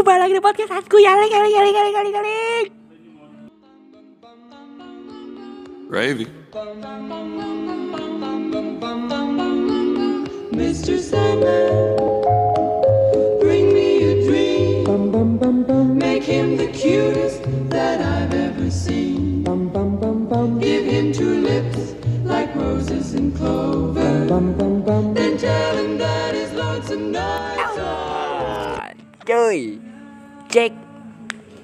kembali lagi di podcast aku Yaling, yaling, yaling, yaling, yaling, yaling Gravy. Mr. Sandman, bring me a dream. Make him the cutest that I've ever seen. Give him two lips like roses and clover. Then tell him that his lonesome nights are. Cuy Cek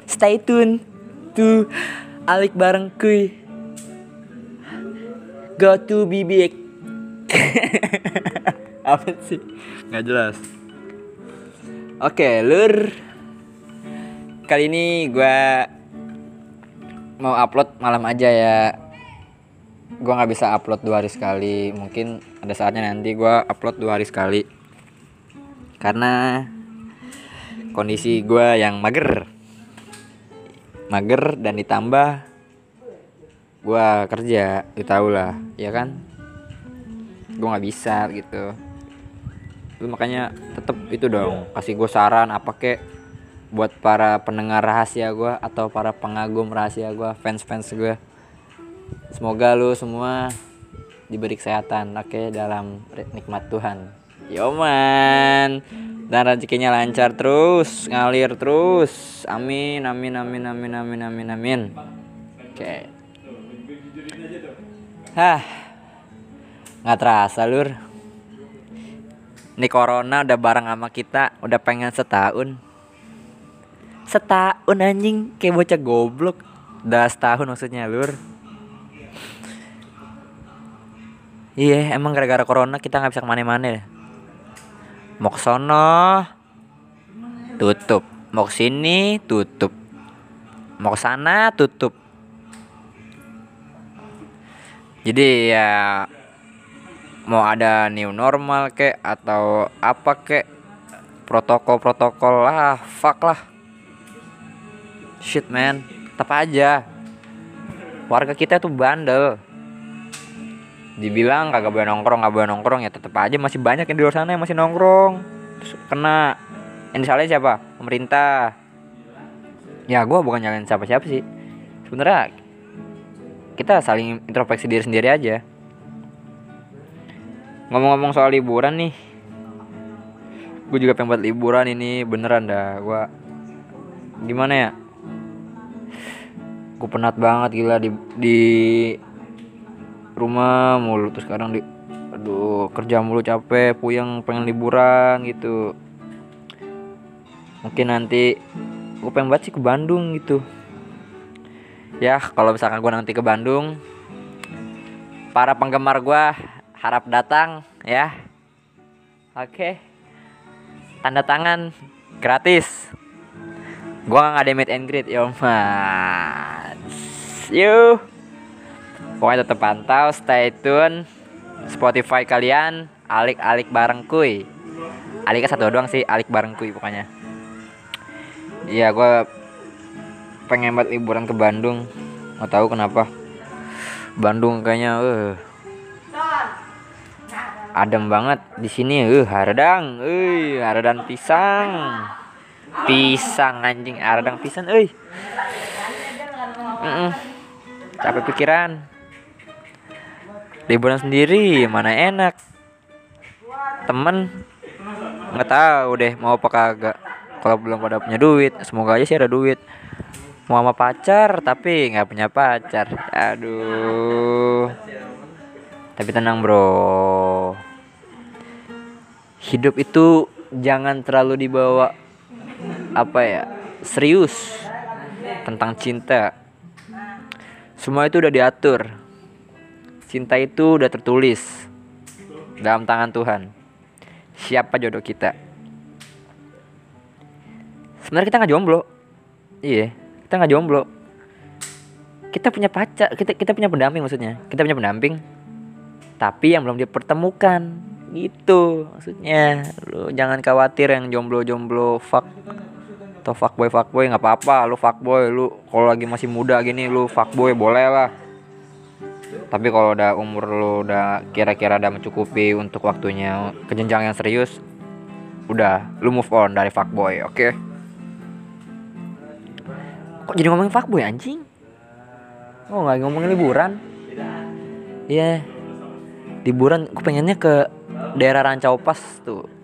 Stay tune Tuh Alik bareng kuy. Go to be big Apa sih? Gak jelas. Oke lur. Kali ini gua Mau upload malam aja ya. Gua nggak bisa upload dua hari sekali. Mungkin ada saatnya nanti gua upload dua hari sekali. Karena kondisi gue yang mager. Mager dan ditambah gue kerja lu tau lah ya kan? Gue nggak bisa gitu. Lu makanya tetep itu dong kasih gue saran apa kek buat para pendengar rahasia gue atau para pengagum rahasia gue fans fans gue semoga lu semua diberi kesehatan oke dalam nikmat Tuhan Yoman dan rezekinya lancar terus ngalir terus. Amin amin amin amin amin amin amin. Oke. Hah. Nggak terasa lur. Ini corona udah bareng sama kita udah pengen setahun. Setahun anjing. Kayak bocah goblok. Udah setahun maksudnya lur. Iya emang gara-gara corona kita nggak bisa ke mana-mana ya mau ke sono tutup. Mau sini tutup. Mau sana tutup. Jadi ya mau ada new normal kek atau apa kek protokol protokol lah fuck lah. Shit man. Tetap aja. Warga kita tuh bandel dibilang kagak boleh nongkrong nggak boleh nongkrong ya tetap aja masih banyak yang di luar sana yang masih nongkrong. Terus kena. Yang disalahin siapa? Pemerintah. Ya gue bukan nyalain siapa siapa sih. Sebenarnya kita saling introspeksi diri sendiri aja. Ngomong-ngomong soal liburan nih gue juga pengen buat liburan ini beneran dah. Gue gimana ya? Gue penat banget gila di di rumah mulu terus sekarang di aduh kerja mulu capek puyeng pengen liburan gitu. Mungkin nanti gue pengen banget sih ke Bandung gitu. Ya kalau misalkan gue nanti ke Bandung para penggemar gue harap datang ya. Oke. Tanda tangan gratis. Gua nggak ada meet and greet yo mas. Yuk Pokoknya tetap pantau, stay tune Spotify kalian Alik-alik bareng kuy. Aliknya satu doang sih, alik bareng kuy pokoknya. Iya gue pengen buat liburan ke Bandung. Nggak tahu kenapa. Bandung kayaknya uh, adem banget di sini uh, haradang uh, haradang pisang. Pisang anjing haradang pisang euy Mm-mm. Capek pikiran. Liburan sendiri mana enak? Temen? Nggak tahu deh mau apa kagak. Kalau belum pada punya duit semoga aja sih ada duit. Mau sama pacar tapi nggak punya pacar. Aduh. Tapi tenang bro. Hidup itu jangan terlalu dibawa apa ya serius tentang cinta semua itu udah diatur. Cinta itu udah tertulis dalam tangan Tuhan. Siapa jodoh kita? Sebenarnya kita nggak jomblo. Iya kita nggak jomblo. Kita punya pacar kita kita punya pendamping maksudnya. Kita punya pendamping tapi yang belum dipertemukan. Gitu maksudnya. Lu jangan khawatir yang jomblo-jomblo fuck atau fuckboy fuckboy nggak apa-apa. Lu fuckboy lu kalau lagi masih muda gini lu fuckboy boleh lah. Tapi kalau udah umur lu udah kira-kira udah mencukupi untuk waktunya ke jenjang yang serius udah lu move on dari fuckboy oke? Jadi ngomongin fuckboy anjing? Oh nggak ngomongin liburan? Iya. Liburan gue pengennya ke daerah Rancaupas tuh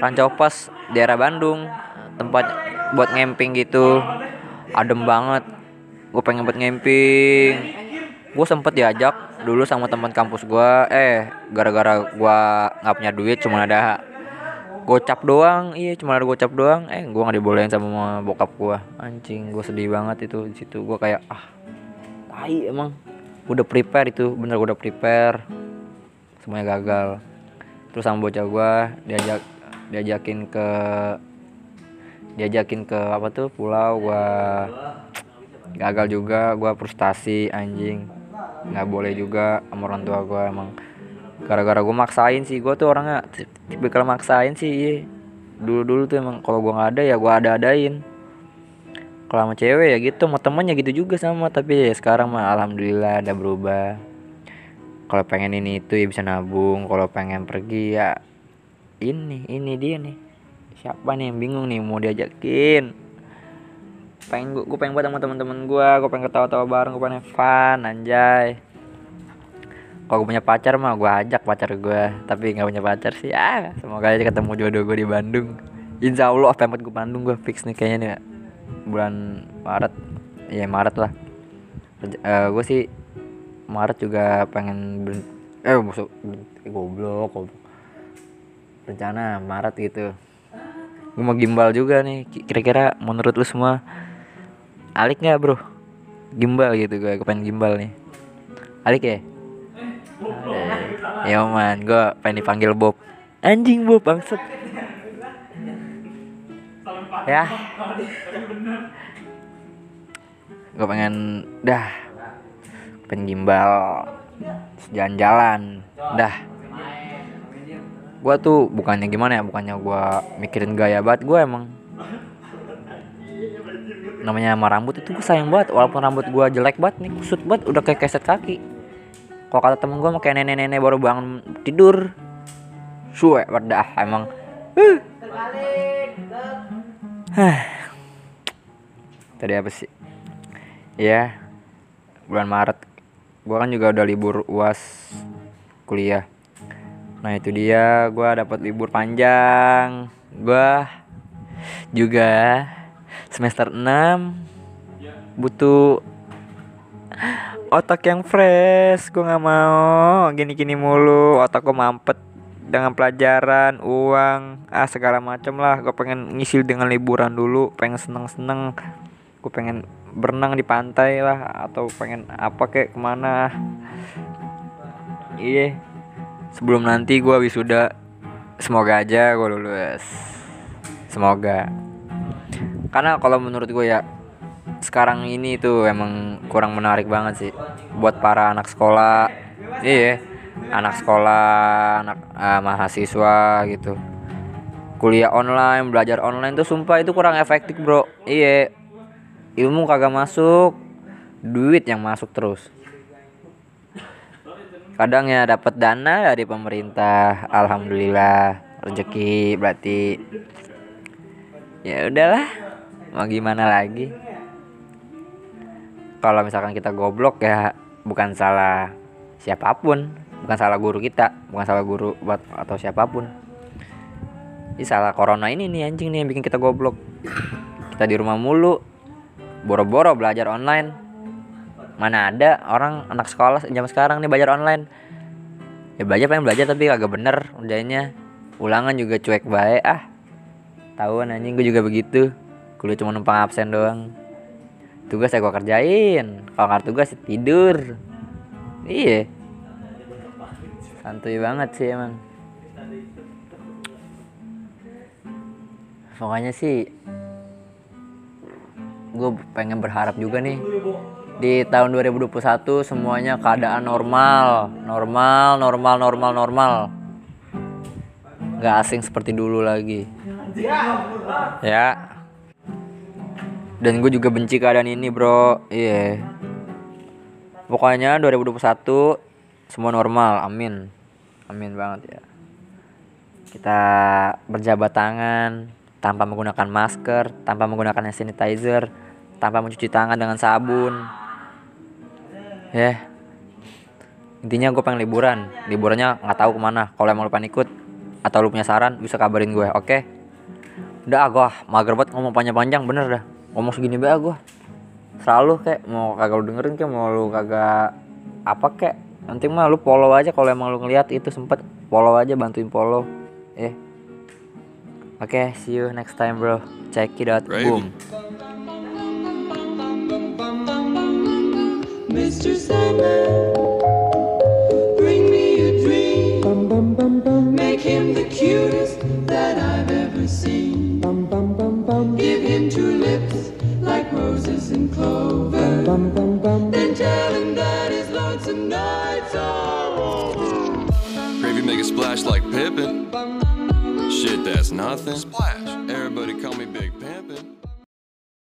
Rancaupas daerah Bandung tempat buat ngemping gitu. Adem banget. Gue pengen buat ngemping. Gue sempet diajak dulu sama teman kampus gue eh gara-gara gue nggak punya duit cuma ada gocap doang. Iya cuma ada gocap doang. Eh gue nggak dibolehin sama bokap gue anjing gue sedih banget itu di situ. Gue kayak ah tai emang. Udah prepare itu bener gue udah prepare. Semuanya gagal. Terus sama bocah gue diajak diajakin ke diajakin ke apa tuh pulau gue gagal juga gue frustasi anjing. Nggak boleh juga sama orang tua gue emang. Gara-gara gue maksain sih gue tuh orangnya tipe kalau maksain sih iya. dulu dulu tuh emang kalau gue nggak ada ya gue ada adain kalau sama cewek ya gitu sama temennya gitu juga sama tapi ya sekarang mah alhamdulillah ada berubah. Kalau pengen ini itu ya bisa nabung kalau pengen pergi ya ini ini dia nih. Siapa nih yang bingung nih mau diajakin? Pengen gue pengen buat sama teman-teman gue gue pengen ketawa-tawa bareng gue pengen fun anjay. Kalau gue punya pacar mah gue ajak pacar gue tapi nggak punya pacar sih ya semoga aja ketemu jodoh gue di Bandung. Insya Allah pemot gue Bandung gue fix nih kayaknya nih bulan Maret. Ya Maret lah. Uh, gue sih Maret juga pengen eh eh, goblok goblok rencana Maret gitu. Gue mau gimbal juga nih. Ki- kira-kira menurut lu semua alik nggak bro? Gimbal gitu gue gue pengen gimbal nih. Alik ya? Ya man. Gue pengen dipanggil Bob. Anjing Bob bangset ya. Gue pengen dah. Pengen gimbal. Jalan-jalan. Dah gue tuh bukannya gimana ya bukannya gue mikirin gaya banget gue emang namanya sama rambut itu gue sayang banget walaupun rambut gue jelek banget nih kusut banget udah kayak keset kaki. Kalau kata temen gue kayak nenek-nenek baru bangun tidur suwe dah emang. Tadi apa sih? Ya bulan Maret. Gue kan juga udah libur uas kuliah nah itu dia. Gue dapat libur panjang. Gue juga semester 6 butuh otak yang fresh. Gue nggak mau gini-gini mulu. Otak gue mampet dengan pelajaran uang ah segala macem lah. Gue pengen ngisi dengan liburan dulu. Pengen seneng-seneng. Gue pengen berenang di pantai lah. Atau pengen apa kayak ke mana. Iya sebelum nanti gue wisuda semoga aja gue lulus. Semoga. Karena kalau menurut gue ya sekarang ini tuh emang kurang menarik banget sih. Buat para anak sekolah iya anak sekolah anak ah, mahasiswa gitu. Kuliah online belajar online tuh sumpah itu kurang efektif bro. Iya ilmu kagak masuk duit yang masuk terus kadang ya dapat dana dari pemerintah alhamdulillah rezeki berarti. Ya udahlah mau gimana lagi? Kalau misalkan kita goblok ya bukan salah siapa pun bukan salah guru kita bukan salah guru buat atau siapa pun. Ini salah corona ini nih anjing nih yang bikin kita goblok. Kita di rumah mulu boro-boro belajar online mana ada orang anak sekolah jam sekarang nih belajar online. Ya belajar pengen belajar tapi kagak bener ujiannya ulangan juga cuek baik ah. Tahuan anjing gue juga begitu. Kuliah cuma numpang absen doang. Tugas ya gue kerjain. Kalau nggak tugas ya tidur. Iya. Santuy banget sih emang. Pokoknya sih gue pengen berharap juga nih di tahun 2021 semuanya keadaan normal. Normal normal normal normal. Nggak asing seperti dulu lagi. Ya. Dan gue juga benci keadaan ini bro. Iya. Pokoknya 2021 semua normal. Amin. Amin banget ya. Kita berjabat tangan tanpa menggunakan masker, tanpa menggunakan sanitizer, tanpa mencuci tangan dengan sabun. Ya. Intinya gue pengen liburan. Liburannya nggak tahu ke mana. Kalau emang lu pengen ikut atau lu punya saran bisa kabarin gue, oke? Udah ah, gue mager banget ngomong panjang-panjang bener dah. Ngomong segini be gue. Selalu kayak mau kagak lu dengerin kayak mau lu kagak apa kayak nanti mah lu follow aja kalau emang lu ngeliat itu sempet follow aja bantuin follow eh oke see you next time bro check it out boom Mr. Sandman, bring me a dream. Make him the cutest that I've ever seen. Give him two lips like roses and clover. Then tell him that his lonesome nights are over. Gravy make a splash like Pippin. Shit, that's nothing. Splash. Everybody call me Big Pimp.